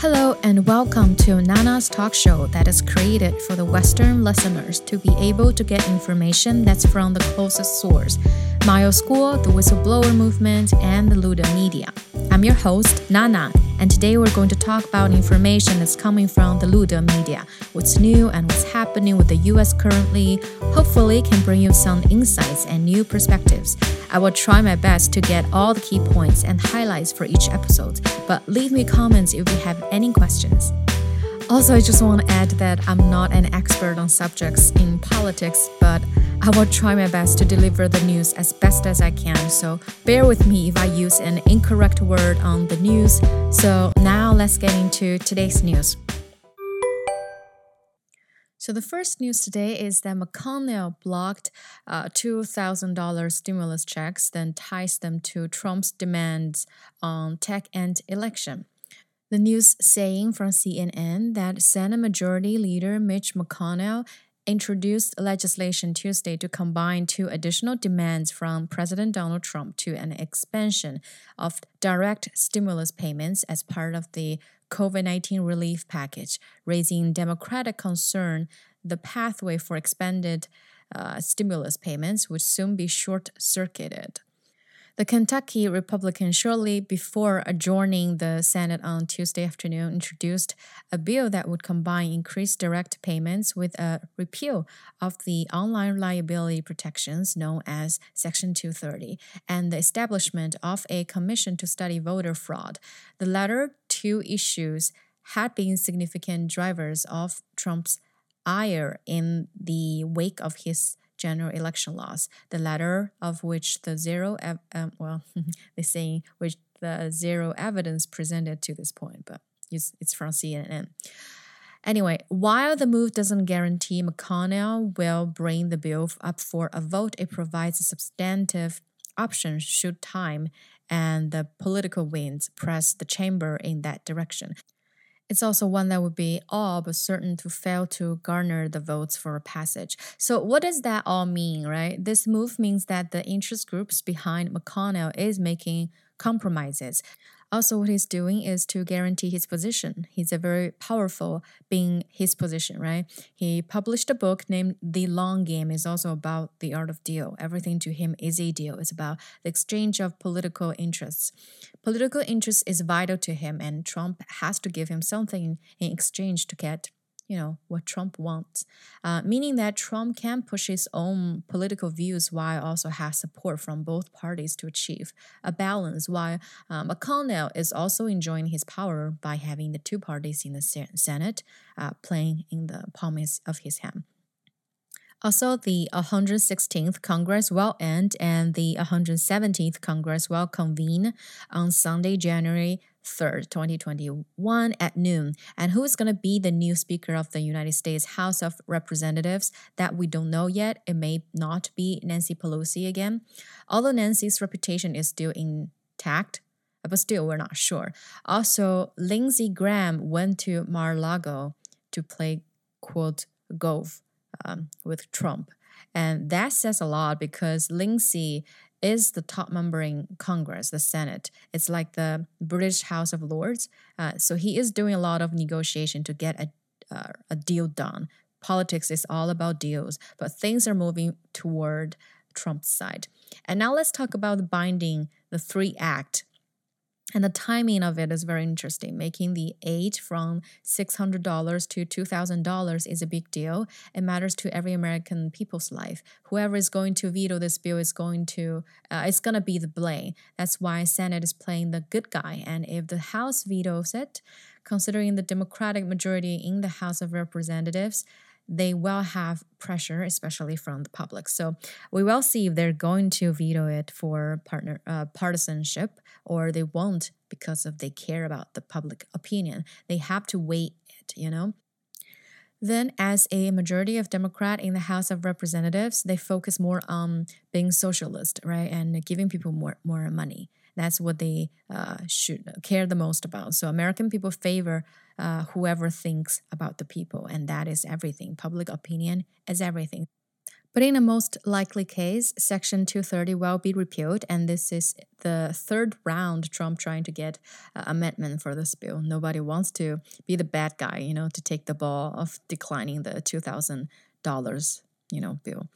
Hello and welcome to Nana's talk show that is created for the Western listeners to be able to get information that's from the closest source Miles Guo, the Whistleblower Movement, and the Lude Media. I'm your host, Nana, and today we're going to talk about information that's coming from the Lude Media, what's new and what's happening with the US currently, hopefully can bring you some insights and new perspectives. I will try my best to get all the key points and highlights for each episode, but leave me comments if you have any questions. Also, I just want to add that I'm not an expert on subjects in politics, but I will try my best to deliver the news as best as I can. So bear with me if I use an incorrect word on the news. So now let's get into today's news. So the first news today is that McConnell blocked uh, $2,000 stimulus checks, then ties them to Trump's demands on tech and election. The news saying from CNN that Senate Majority Leader Mitch McConnell introduced legislation Tuesday to combine two additional demands from President Donald Trump to an expansion of direct stimulus payments as part of the COVID 19 relief package, raising Democratic concern the pathway for expanded uh, stimulus payments would soon be short circuited. The Kentucky Republican, shortly before adjourning the Senate on Tuesday afternoon, introduced a bill that would combine increased direct payments with a repeal of the online liability protections known as Section 230 and the establishment of a commission to study voter fraud. The latter two issues had been significant drivers of Trump's ire in the wake of his general election laws, the latter of which the zero, um, well, they saying which the zero evidence presented to this point, but it's, it's from CNN. Anyway, while the move doesn't guarantee McConnell will bring the bill up for a vote, it provides a substantive option should time and the political winds press the chamber in that direction. It's also one that would be all but certain to fail to garner the votes for a passage. So, what does that all mean, right? This move means that the interest groups behind McConnell is making compromises. Also, what he's doing is to guarantee his position. He's a very powerful being his position, right? He published a book named The Long Game. It's also about the art of deal. Everything to him is a deal. It's about the exchange of political interests. Political interest is vital to him, and Trump has to give him something in exchange to get you know what Trump wants, uh, meaning that Trump can push his own political views while also has support from both parties to achieve a balance. While uh, McConnell is also enjoying his power by having the two parties in the Senate uh, playing in the palm of his hand. Also, the 116th Congress will end and the 117th Congress will convene on Sunday, January 3rd, 2021 at noon. And who is going to be the new Speaker of the United States House of Representatives that we don't know yet? It may not be Nancy Pelosi again. Although Nancy's reputation is still intact, but still, we're not sure. Also, Lindsey Graham went to Mar-a-Lago to play, quote, golf um, with Trump. And that says a lot because Lindsey is the top member in Congress, the Senate. It's like the British House of Lords. Uh, so he is doing a lot of negotiation to get a, uh, a deal done. Politics is all about deals, but things are moving toward Trump's side. And now let's talk about binding, the three act and the timing of it is very interesting. Making the aid from $600 to $2,000 is a big deal. It matters to every American people's life. Whoever is going to veto this bill is going to, uh, it's going to be the blame. That's why Senate is playing the good guy. And if the House vetoes it, considering the Democratic majority in the House of Representatives, they will have pressure, especially from the public. So we will see if they're going to veto it for partner uh, partisanship or they won't because of they care about the public opinion. They have to wait it, you know. Then, as a majority of Democrat in the House of Representatives, they focus more on being socialist, right, and giving people more more money. That's what they uh, should care the most about. So American people favor uh, whoever thinks about the people, and that is everything. Public opinion is everything. But in a most likely case, Section 230 will be repealed, and this is the third round Trump trying to get uh, amendment for this bill. Nobody wants to be the bad guy, you know, to take the ball of declining the $2,000, you know, bill.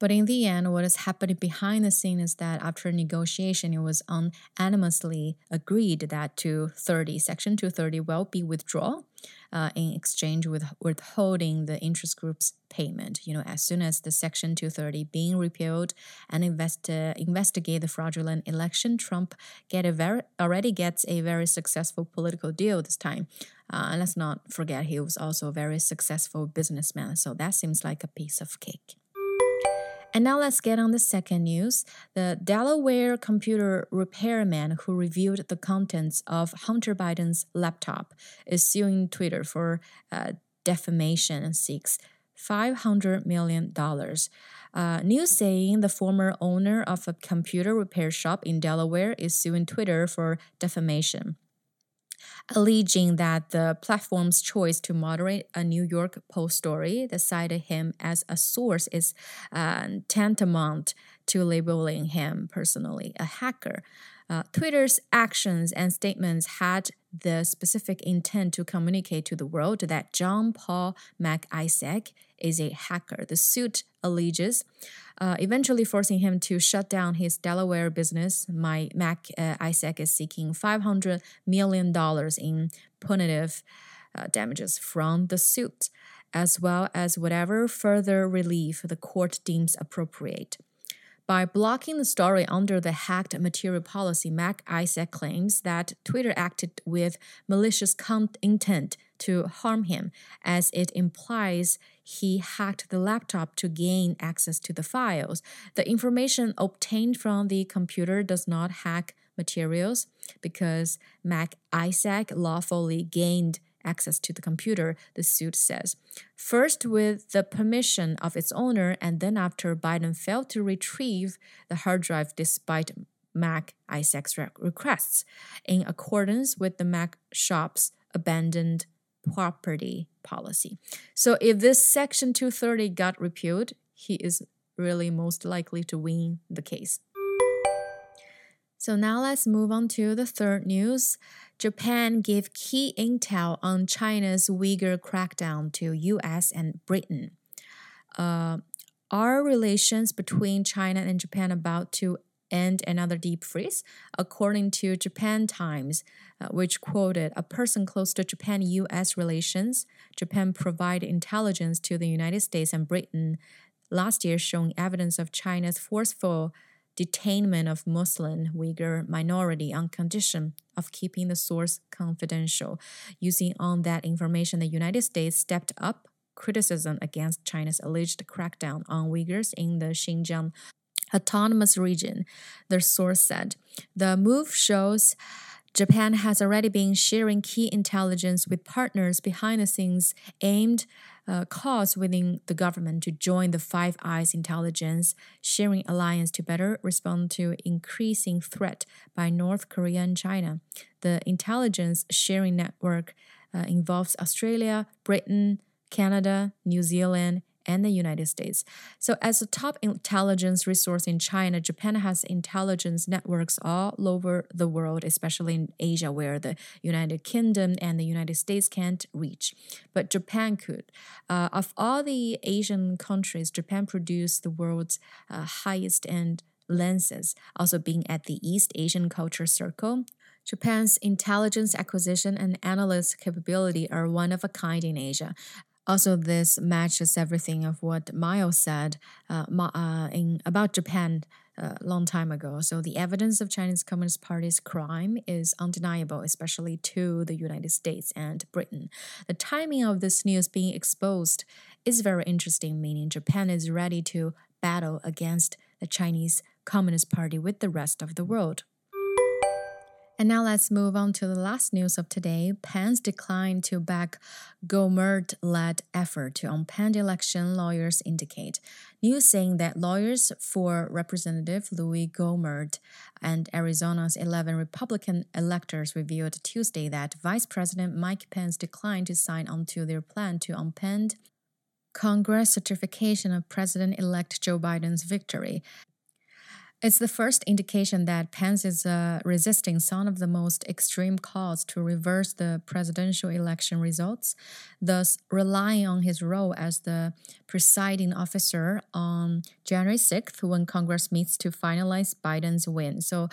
But in the end, what is happening behind the scene is that after negotiation, it was unanimously agreed that 230, Section 230 will be withdrawn uh, in exchange with withholding the interest group's payment. You know, as soon as the Section 230 being repealed and invest, uh, investigate the fraudulent election, Trump get a very already gets a very successful political deal this time. Uh, and let's not forget he was also a very successful businessman. So that seems like a piece of cake. And now let's get on the second news. The Delaware computer repairman who reviewed the contents of Hunter Biden's laptop is suing Twitter for uh, defamation and seeks $500 million. Uh, news saying the former owner of a computer repair shop in Delaware is suing Twitter for defamation alleging that the platform's choice to moderate a New York Post story that cited him as a source is uh, tantamount to labeling him personally a hacker. Uh, Twitter's actions and statements had the specific intent to communicate to the world that John Paul MacIsaac is a hacker. The suit alleges, uh, eventually forcing him to shut down his Delaware business. My Mac uh, Isaac is seeking $500 million in punitive uh, damages from the suit, as well as whatever further relief the court deems appropriate. By blocking the story under the hacked material policy, Mac Isaac claims that Twitter acted with malicious intent to harm him, as it implies he hacked the laptop to gain access to the files. The information obtained from the computer does not hack materials because Mac Isaac lawfully gained access to the computer, the suit says. First, with the permission of its owner, and then after Biden failed to retrieve the hard drive despite Mac Isaac's requests, in accordance with the Mac shop's abandoned property policy. So, if this Section 230 got repealed, he is really most likely to win the case. So now let's move on to the third news. Japan gave key intel on China's Uyghur crackdown to US and Britain. Uh, are relations between China and Japan about to end another deep freeze? According to Japan Times, uh, which quoted a person close to Japan US relations, Japan provided intelligence to the United States and Britain last year showing evidence of China's forceful detainment of Muslim Uyghur minority on condition of keeping the source confidential. Using on that information, the United States stepped up criticism against China's alleged crackdown on Uyghurs in the Xinjiang autonomous region, the source said. The move shows Japan has already been sharing key intelligence with partners behind the scenes aimed uh, cause within the government to join the Five Eyes intelligence sharing alliance to better respond to increasing threat by North Korea and China. The intelligence sharing network uh, involves Australia, Britain, Canada, New Zealand, and the United States. So, as a top intelligence resource in China, Japan has intelligence networks all over the world, especially in Asia, where the United Kingdom and the United States can't reach. But Japan could. Uh, of all the Asian countries, Japan produced the world's uh, highest end lenses, also being at the East Asian Culture Circle. Japan's intelligence acquisition and analyst capability are one of a kind in Asia. Also, this matches everything of what Miles said uh, uh, in about Japan a uh, long time ago. So the evidence of Chinese Communist Party's crime is undeniable, especially to the United States and Britain. The timing of this news being exposed is very interesting, meaning Japan is ready to battle against the Chinese Communist Party with the rest of the world. And now let's move on to the last news of today. Pence declined to back Gohmert-led effort to unpend election, lawyers indicate. News saying that lawyers for Representative Louis Gohmert and Arizona's 11 Republican electors revealed Tuesday that Vice President Mike Pence declined to sign onto their plan to unpend Congress certification of President elect Joe Biden's victory. It's the first indication that Pence is uh, resisting some of the most extreme calls to reverse the presidential election results, thus relying on his role as the presiding officer on January 6th when Congress meets to finalize Biden's win. So,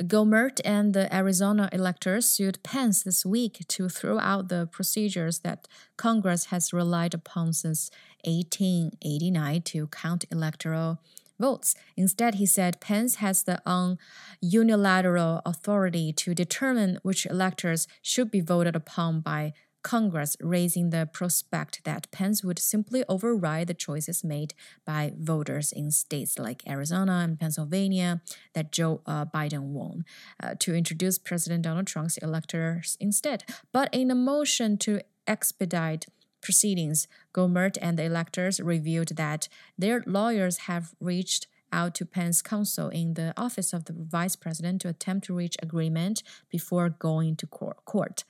Gohmert and the Arizona electors sued Pence this week to throw out the procedures that Congress has relied upon since 1889 to count electoral votes. Instead, he said Pence has the un- unilateral authority to determine which electors should be voted upon by Congress, raising the prospect that Pence would simply override the choices made by voters in states like Arizona and Pennsylvania that Joe uh, Biden won uh, to introduce President Donald Trump's electors instead. But in a motion to expedite proceedings, Gohmert and the electors revealed that their lawyers have reached out to Pence counsel in the office of the vice president to attempt to reach agreement before going to court.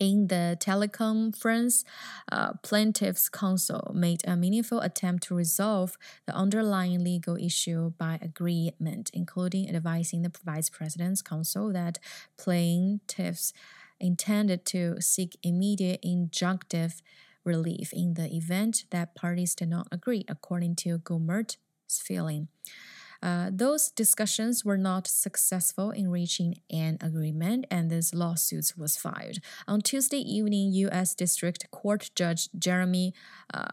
In the teleconference, uh, plaintiffs' counsel made a meaningful attempt to resolve the underlying legal issue by agreement, including advising the vice president's counsel that plaintiffs intended to seek immediate injunctive relief in the event that parties did not agree, according to Gohmert's feeling. Uh, those discussions were not successful in reaching an agreement, and this lawsuit was filed. On Tuesday evening, U.S. District Court Judge Jeremy uh,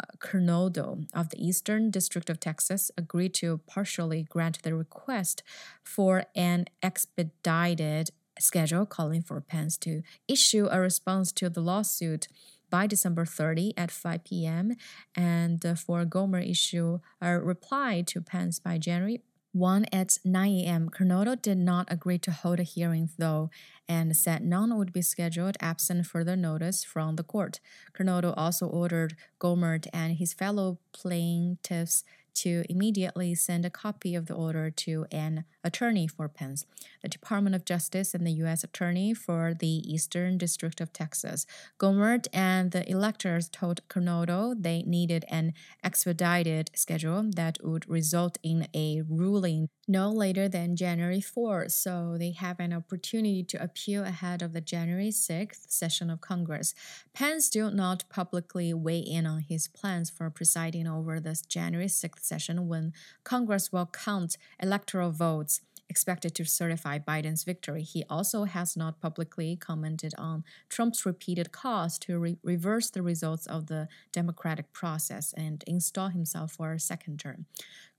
of the Eastern District of Texas agreed to partially grant the request for an expedited schedule calling for Pence to issue a response to the lawsuit by December 30 at 5 p.m. and uh, for Gohmert issue a reply to Pence by January 1 at 9 a.m. Kernodle did not agree to hold a hearing, though, and said none would be scheduled absent further notice from the court. Kernodle also ordered Gohmert and his fellow plaintiffs to immediately send a copy of the order to an attorney for Pence, the Department of Justice, and the U.S. Attorney for the Eastern District of Texas. Gohmert and the electors told Kernodle they needed an expedited schedule that would result in a ruling no later than January 4th, so they have an opportunity to appeal ahead of the January 6th session of Congress. Pence did not publicly weigh in on his plans for presiding over this January 6th session when Congress will count electoral votes expected to certify Biden's victory. He also has not publicly commented on Trump's repeated calls to re- reverse the results of the democratic process and install himself for a second term.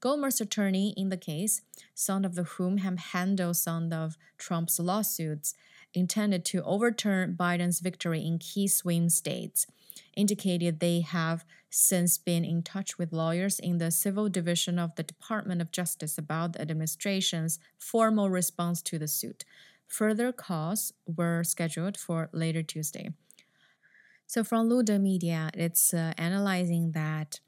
Gohmert's attorney in the case, son of the whom have handled some of Trump's lawsuits, intended to overturn Biden's victory in key swing states indicated they have since been in touch with lawyers in the Civil Division of the Department of Justice about the administration's formal response to the suit. Further calls were scheduled for later Tuesday. So, from Lude Media, it's uh, analyzing that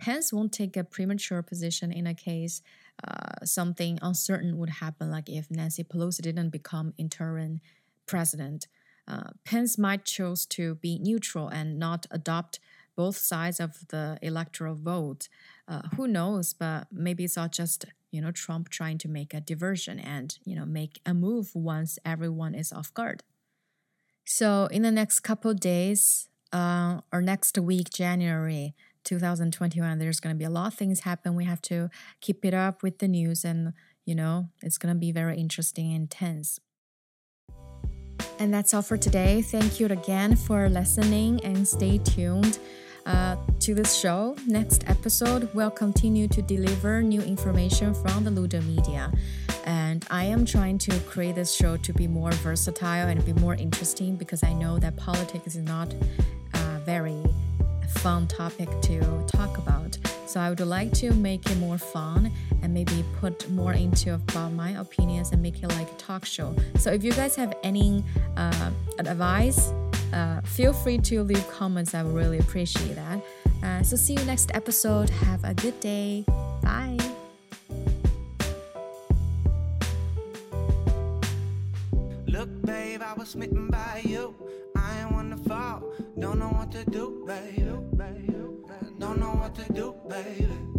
Pence won't take a premature position in a case uh, something uncertain would happen, like if Nancy Pelosi didn't become interim president. Uh, Pence might choose to be neutral and not adopt both sides of the electoral vote. Uh, who knows? But maybe it's all just you know Trump trying to make a diversion and you know make a move once everyone is off guard. So in the next couple days, uh, or next week, January 2021, there's going to be a lot of things happen. We have to keep it up with the news, and you know it's going to be very interesting and intense. And that's all for today. Thank you again for listening and stay tuned uh, to this show. Next episode, we'll continue to deliver new information from the Lude Media. And I am trying to create this show to be more versatile and be more interesting because I know that politics is not uh, very fun topic to talk about. So I would like to make it more fun and maybe put more into about my opinions and make it like a talk show. So if you guys have any uh, advice, uh, feel free to leave comments. I would really appreciate that. Uh, so see you next episode. Have a good day. Bye. Look, babe, I was smitten by you. Baby.